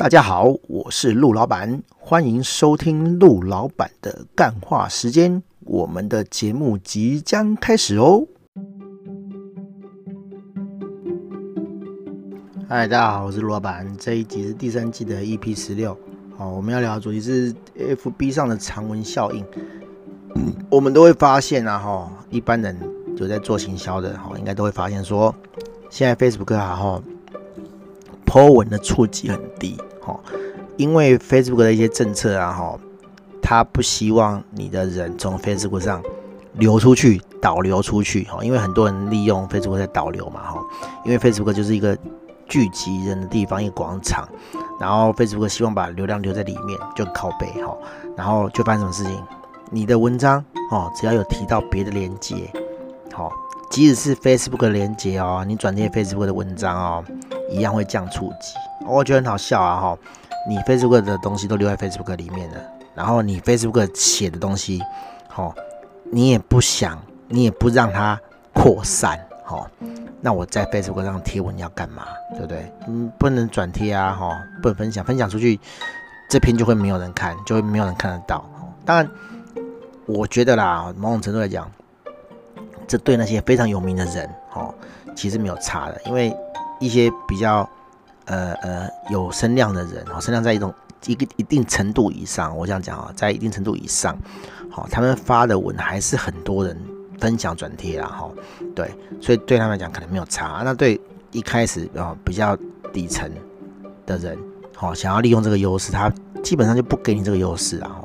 大家好，我是陆老板，欢迎收听陆老板的干话时间。我们的节目即将开始哦。嗨，大家好，我是陆老板。这一集是第三季的 EP 十六。好，我们要聊的主题是 FB 上的长文效应。我们都会发现啊，哈，一般人有在做行销的，哈，应该都会发现说，现在 Facebook 啊，哈，po 文的触及很低。因为 Facebook 的一些政策啊，哈，他不希望你的人从 Facebook 上流出去、导流出去，哈，因为很多人利用 Facebook 在导流嘛，哈，因为 Facebook 就是一个聚集人的地方，一个广场，然后 Facebook 希望把流量留在里面，就靠北，哈，然后就发生什么事情？你的文章，哦，只要有提到别的连接，好，即使是 Facebook 的连接哦，你转贴 Facebook 的文章哦，一样会降触及。我觉得很好笑啊，哈，你 Facebook 的东西都留在 Facebook 里面了，然后你 Facebook 写的东西，好，你也不想，你也不让它扩散，好，那我在 Facebook 上贴文要干嘛？对不对？嗯，不能转贴啊，哈，不能分享，分享出去，这篇就会没有人看，就会没有人看得到。当然，我觉得啦，某种程度来讲，这对那些非常有名的人，哦，其实没有差的，因为一些比较。呃呃，有声量的人，哦，声量在一种一个一定程度以上，我这样讲啊，在一定程度以上，好，他们发的文还是很多人分享转贴啦，哈，对，所以对他们来讲可能没有差。那对一开始啊比较底层的人，好，想要利用这个优势，他基本上就不给你这个优势啊。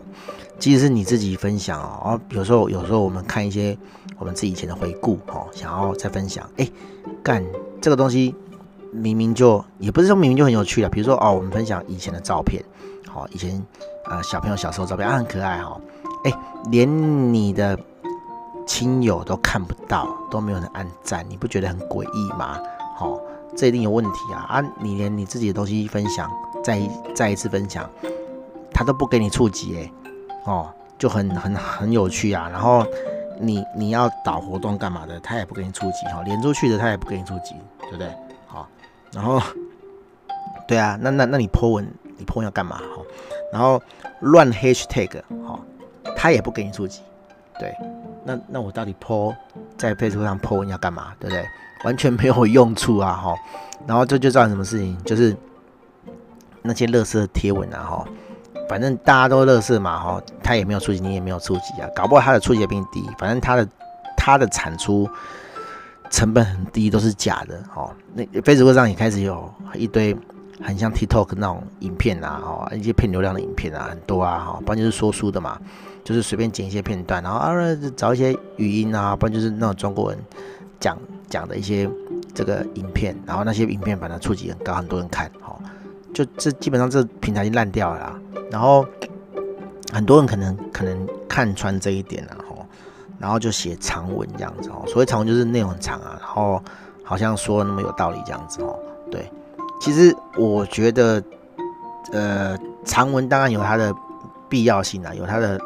即使是你自己分享啊，有时候有时候我们看一些我们自己以前的回顾，哦，想要再分享，哎，干这个东西。明明就也不是说明明就很有趣了，比如说哦，我们分享以前的照片，好，以前呃小朋友小时候照片啊很可爱哈，哎，连你的亲友都看不到，都没有人按赞，你不觉得很诡异吗？好，这一定有问题啊啊！你连你自己的东西分享，再再一次分享，他都不给你触及哎，哦，就很很很有趣啊。然后你你要导活动干嘛的，他也不给你触及哈，连出去的他也不给你触及，对不对？然后，对啊，那那那你 po 文，你 po 文要干嘛？哈，然后乱 hashtag，哈，他也不给你触及，对，那那我到底 po 在 Facebook 上 po 文要干嘛？对不对？完全没有用处啊，哈。然后这就造成什么事情？就是那些垃圾贴文啊，哈，反正大家都乐色嘛，哈，他也没有触及，你也没有触及啊，搞不好他的触及也比你低，反正他的他的产出。成本很低，都是假的哦。那 Facebook 上也开始有一堆很像 TikTok 那种影片啊，哦，一些骗流量的影片啊，很多啊，哈，不然就是说书的嘛，就是随便剪一些片段，然后啊找一些语音啊，不然就是那种中国人讲讲的一些这个影片，然后那些影片反正触及很高，很多人看，哈，就这基本上这平台已经烂掉了啦，然后很多人可能可能看穿这一点了，然后就写长文这样子哦，所谓长文就是内容很长啊，然后好像说那么有道理这样子哦。对，其实我觉得，呃，长文当然有它的必要性啊，有它的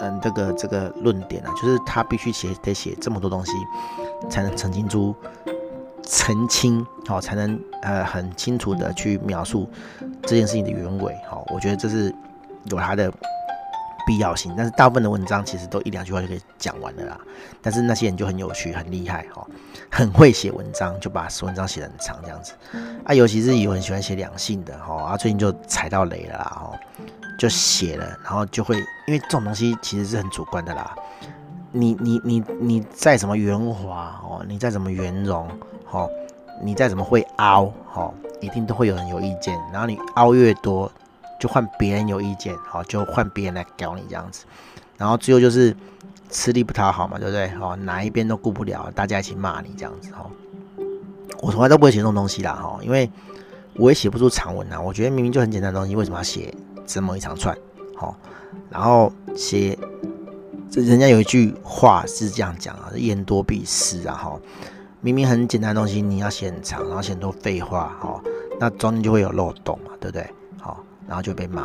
嗯这个这个论点啊，就是他必须写得写这么多东西，才能澄清出澄清好，才能呃很清楚的去描述这件事情的原委好，我觉得这是有它的。必要性，但是大部分的文章其实都一两句话就可以讲完了啦。但是那些人就很有趣、很厉害哈，很会写文章，就把文章写得很长这样子。啊，尤其是有人喜欢写两性的哈，啊，最近就踩到雷了啦哈，就写了，然后就会因为这种东西其实是很主观的啦。你你你你再怎么圆滑哦，你再怎么圆融哦，你再怎么会凹哦，一定都会有人有意见。然后你凹越多。就换别人有意见，好，就换别人来搞你这样子，然后最后就是吃力不讨好嘛，对不对？好，哪一边都顾不了，大家一起骂你这样子哦。我从来都不会写这种东西啦哈，因为我也写不出长文啊。我觉得明明就很简单的东西，为什么要写这么一长串？好，然后写，这人家有一句话是这样讲啊，言多必失啊哈。明明很简单的东西，你要写很长，然后写很多废话哈，那中间就会有漏洞嘛，对不对？然后就被骂，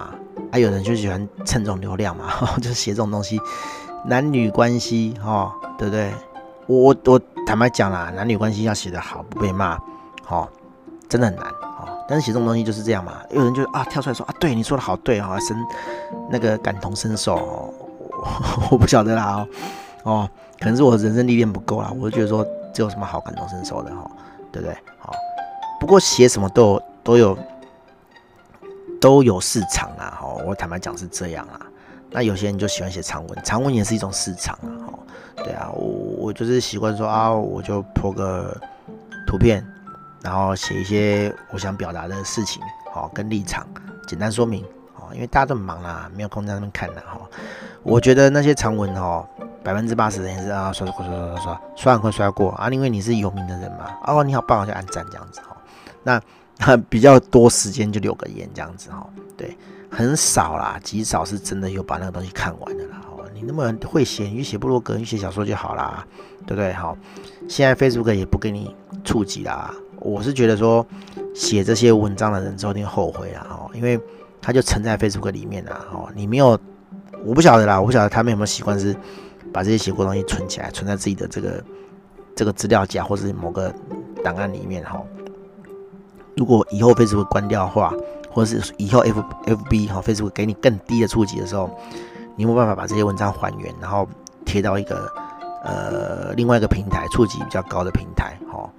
啊，有人就喜欢蹭这种流量嘛，呵 呵就写这种东西，男女关系，哈、哦，对不对？我我坦白讲啦，男女关系要写得好，不被骂，哦，真的很难，但是写这种东西就是这样嘛，有人就啊跳出来说啊，对你说的好对哦，生那个感同身受，我，不晓得啦哦，哦，可能是我人生历练不够啦，我就觉得说这有什么好感同身受的哈、哦，对不对？好，不过写什么都有都有都有市场啊，哈，我坦白讲是这样啊。那有些人就喜欢写长文，长文也是一种市场啊，哈，对啊，我我就是习惯说啊，我就破个图片。然后写一些我想表达的事情，好，跟立场简单说明，好，因为大家都很忙啦，没有空在那边看啦哈。我觉得那些长文哦，百分之八十的人是啊刷刷刷刷刷刷，刷很快刷过啊，因为你是有名的人嘛，哦你好棒，我就按赞这样子哈。那 比较多时间就留个言这样子哈，对，很少啦，极少是真的有把那个东西看完的啦。你那么会写，你写部落格，你写小说就好啦，对不对？好，现在 Facebook 也不给你触及啦。我是觉得说，写这些文章的人之后一定后悔啊，哦，因为他就沉在 Facebook 里面啦，哦，你没有，我不晓得啦，我不晓得他们有没有习惯是把这些写过东西存起来，存在自己的这个这个资料夹或是某个档案里面哈。如果以后 Facebook 关掉的话，或者是以后 F FB 哈 Facebook 给你更低的触及的时候，你有没有办法把这些文章还原，然后贴到一个呃另外一个平台，触及比较高的平台，哈。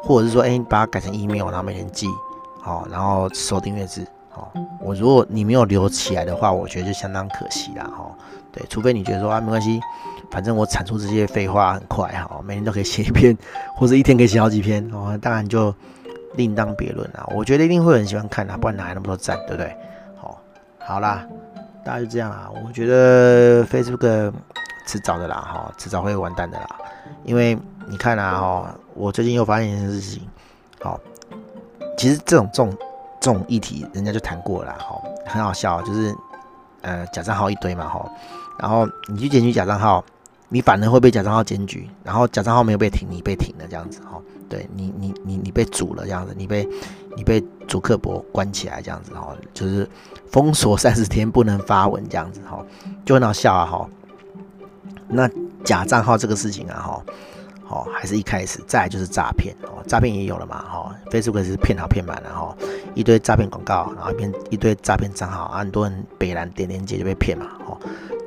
或者是说，哎，你把它改成 email，然后每天寄，好，然后收订阅制，好。我如果你没有留起来的话，我觉得就相当可惜啦，哈。对，除非你觉得说啊，没关系，反正我产出这些废话很快，哈，每天都可以写一篇，或者一天可以写好几篇，哦，当然就另当别论啦。我觉得一定会很喜欢看的，不然哪来那么多赞，对不对？好，好啦，大家就这样啦。我觉得 Facebook 迟早的啦，哈，迟早会完蛋的啦，因为。你看啊，哈，我最近又发现一件事情，好，其实这种这种这种议题，人家就谈过了，哈，很好笑，就是呃假账号一堆嘛，哈，然后你去检举假账号，你反而会被假账号检举，然后假账号没有被停，你被停了这样子，哈，对你你你你被阻了这样子，你被你被主客博关起来这样子，哈，就是封锁三十天不能发文这样子，哈，就很好笑啊，哈，那假账号这个事情啊，哈。哦，还是一开始，再来就是诈骗哦，诈骗也有了嘛，哈，Facebook 是骗好骗满了哈，一堆诈骗广告，然后一边一堆诈骗账号，很多人北蓝点链接就被骗嘛，哦，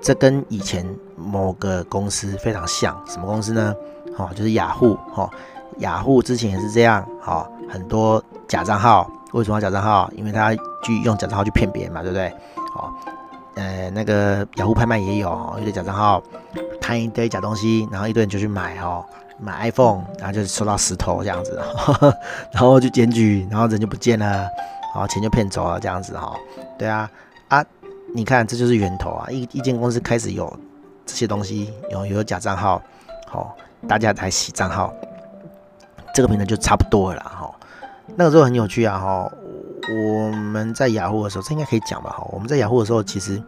这跟以前某个公司非常像，什么公司呢？哦，就是雅虎，哈，雅虎之前也是这样，哦，很多假账号，为什么要假账号？因为他去用假账号去骗别人嘛，对不对？哦，呃，那个雅虎拍卖也有，一堆假账号贪一堆假东西，然后一堆人就去买，哦。买 iPhone，然后就收到石头这样子，呵呵 然后就检举，然后人就不见了，然后钱就骗走了这样子哈。对，啊，你看这就是源头啊！一一间公司开始有这些东西，有有假账号，好，大家才洗账号，这个平台就差不多了哈。那个时候很有趣啊哈，我们在雅虎的时候，这应该可以讲吧哈。我们在雅虎的时候，其实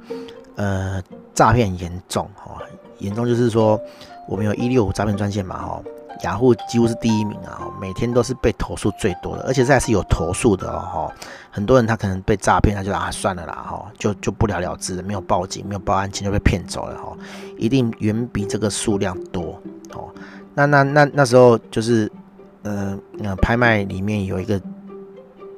呃诈骗严重哈，严重就是说。我们有一六五诈骗专线嘛，哈，雅虎几乎是第一名啊，每天都是被投诉最多的，而且这还是有投诉的哦，很多人他可能被诈骗，他就啊算了啦，哈，就就不了了之了，没有报警，没有报案，钱就被骗走了，哈，一定远比这个数量多，哦，那那那那时候就是，呃，呃，拍卖里面有一个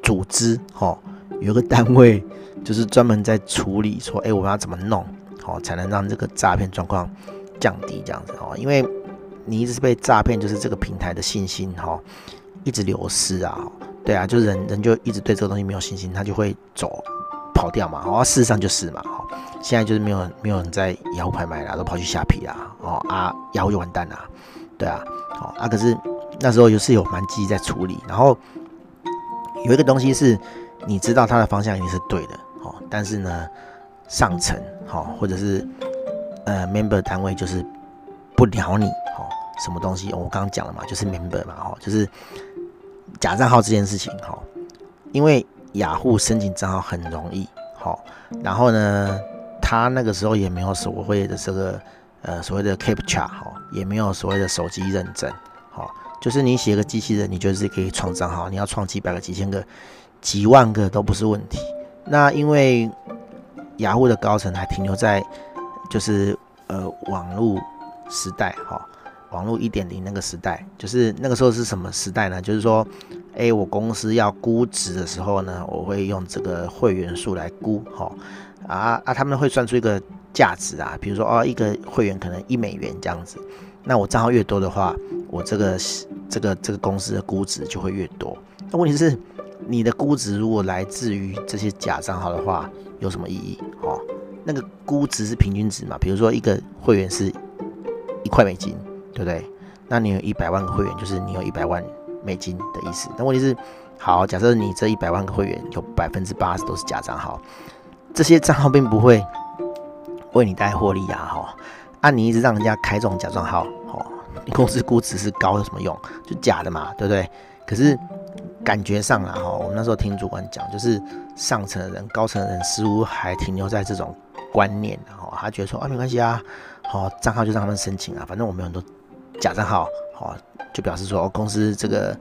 组织，哈，有一个单位就是专门在处理，说，哎，我们要怎么弄，好，才能让这个诈骗状况。降低这样子哦，因为你一直是被诈骗，就是这个平台的信心哈一直流失啊，对啊，就人人就一直对这个东西没有信心，他就会走跑掉嘛，哦，事实上就是嘛，哈，现在就是没有没有人在雅虎拍卖啦，都跑去虾皮啦，哦啊，雅虎就完蛋啦，对啊，哦啊，可是那时候就是有蛮积极在处理，然后有一个东西是你知道它的方向一定是对的，哦，但是呢上层哈或者是。呃，member 单位就是不鸟你，哦，什么东西？我刚刚讲了嘛，就是 member 嘛，哦，就是假账号这件事情，哈，因为雅虎申请账号很容易，好，然后呢，他那个时候也没有所谓的这个呃所谓的 captcha，哈，也没有所谓的手机认证，好，就是你写个机器人，你就是可以创账号，你要创几百个、几千个、几万个都不是问题。那因为雅虎的高层还停留在。就是呃，网络时代哈，网络一点零那个时代，就是那个时候是什么时代呢？就是说，哎，我公司要估值的时候呢，我会用这个会员数来估，哈，啊啊，他们会算出一个价值啊，比如说哦，一个会员可能一美元这样子，那我账号越多的话，我这个这个这个公司的估值就会越多。那问题是，你的估值如果来自于这些假账号的话，有什么意义？哦，那个估值是平均值嘛，比如说一个会员是块美金，对不对？那你有一百万个会员，就是你有一百万美金的意思。那问题是，好，假设你这一百万个会员有百分之八十都是假账号，这些账号并不会为你带来获利啊！哈，按你一直让人家开这种假账号，哦，你公司估值是高有什么用？就假的嘛，对不对？可是感觉上啊，哈，我们那时候听主管讲，就是上层的人、高层的人似乎还停留在这种观念，然后他觉得说啊，没关系啊，好，账号就让他们申请啊，反正我们有很多。假账号，好，就表示说，公司这个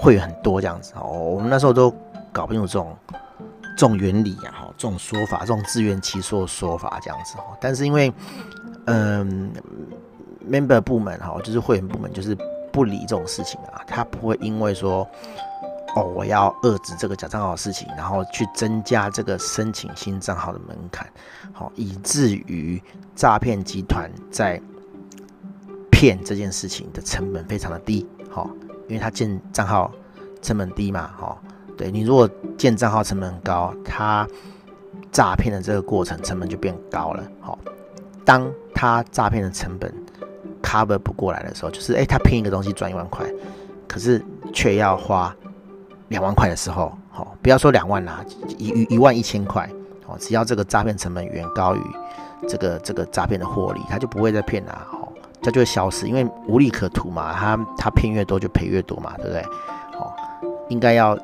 会员很多这样子，哦，我们那时候都搞不清楚这种这种原理啊，哈，这种说法，这种自圆其说的说法这样子，但是因为，嗯，member 部门哈，就是会员部门，就是不理这种事情啊，他不会因为说，哦，我要遏制这个假账号的事情，然后去增加这个申请新账号的门槛，好，以至于诈骗集团在。骗这件事情的成本非常的低，哈，因为他建账号成本低嘛，哈，对，你如果建账号成本高，他诈骗的这个过程成本就变高了，哈，当他诈骗的成本 cover 不过来的时候，就是诶，他骗一个东西赚一万块，可是却要花两万块的时候，好，不要说两万啦，一一一万一千块，哦，只要这个诈骗成本远高于这个这个诈骗的获利，他就不会再骗啦。它就会消失，因为无利可图嘛，他他骗越多就赔越多嘛，对不对？哦，应该要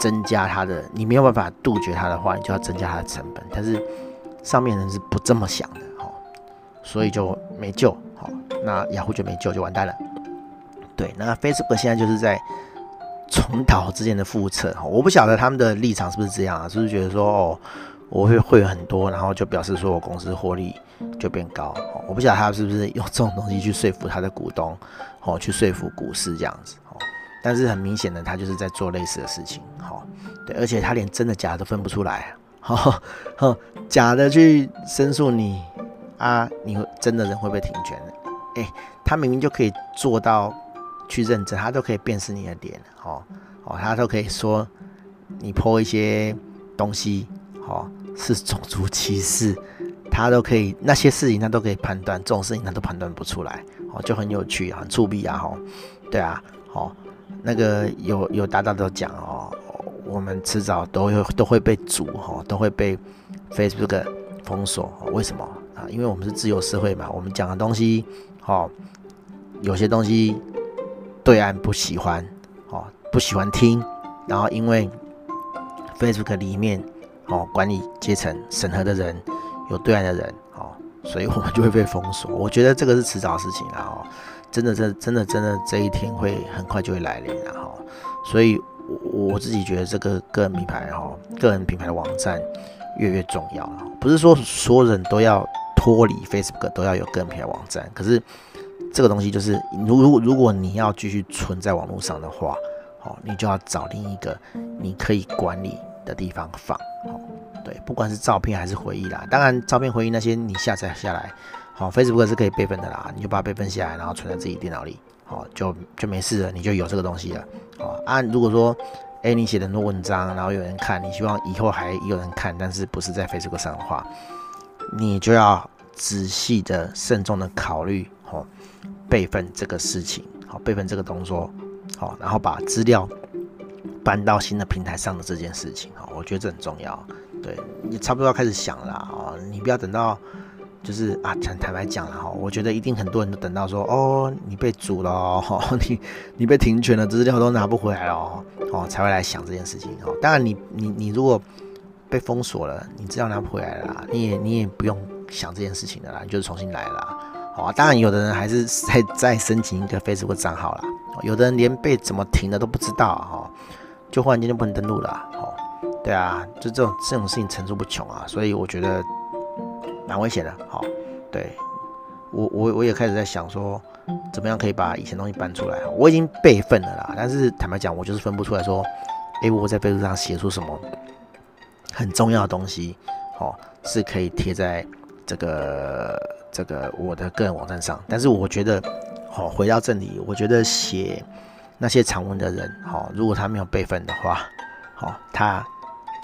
增加它的，你没有办法杜绝它的话，你就要增加它的成本。但是上面人是不这么想的，哦，所以就没救，好，那雅虎就没救，就完蛋了。对，那 Facebook 现在就是在重蹈之前的覆辙，我不晓得他们的立场是不是这样啊？是不是觉得说哦？我会会很多，然后就表示说我公司获利就变高。我不晓得他是不是用这种东西去说服他的股东，哦，去说服股市这样子。但是很明显的，他就是在做类似的事情。哦，对，而且他连真的假的都分不出来。哈，假的去申诉你啊，你真的人会不会停权？哎，他明明就可以做到去认证，他都可以辨识你的脸。哦哦，他都可以说你泼一些东西。哦，是种族歧视，他都可以那些事情他都可以判断，这种事情他都判断不出来，哦，就很有趣，很触壁啊，吼，对啊，哦，那个有有大大都讲哦，我们迟早都会都会被阻，哈，都会被 Facebook 封锁，为什么啊？因为我们是自由社会嘛，我们讲的东西，哦，有些东西对岸不喜欢，哦，不喜欢听，然后因为 Facebook 里面。哦，管理阶层审核的人有对岸的人，哦，所以我们就会被封锁。我觉得这个是迟早的事情啊，哦，真的，真真的真的这一天会很快就会来临了哈。所以，我我自己觉得这个个人品牌哈，个人品牌的网站越越重要了。不是说所有人都要脱离 Facebook 都要有个人品牌网站，可是这个东西就是，如如如果你要继续存在网络上的话，哦，你就要找另一个你可以管理的地方放。哦对，不管是照片还是回忆啦，当然照片回忆那些你下载下来，好，Facebook 是可以备份的啦，你就把它备份下来，然后存在自己电脑里，好，就就没事了，你就有这个东西了，好啊。如果说，哎，你写的很多文章，然后有人看，你希望以后还有人看，但是不是在 Facebook 上的话，你就要仔细的、慎重的考虑，备份这个事情，好，备份这个动作，好，然后把资料。搬到新的平台上的这件事情好，我觉得这很重要。对，你差不多要开始想了啊，你不要等到就是啊，坦坦白讲了哈，我觉得一定很多人都等到说哦，你被阻了，你你被停权了，资料都拿不回来了哦，才会来想这件事情哦。当然你你你如果被封锁了，你资料拿不回来了，你也你也不用想这件事情的啦，你就是重新来了。哦，当然有的人还是 在再申请一个 Facebook 账号啦，有的人连被怎么停的都不知道哈。就忽然间就不能登录了，哦，对啊，就这种这种事情层出不穷啊，所以我觉得蛮危险的，好，对，我我我也开始在想说，怎么样可以把以前东西搬出来。我已经备份了啦，但是坦白讲，我就是分不出来说，诶，我在 Facebook 上写出什么很重要的东西，哦，是可以贴在这个这个我的个人网站上。但是我觉得，好，回到这里，我觉得写那些长文的人，好，如果他没有备份的话，好，他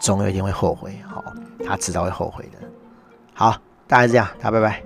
总有一天会后悔，好，他迟早会后悔的。好，大概是这样，大家拜拜。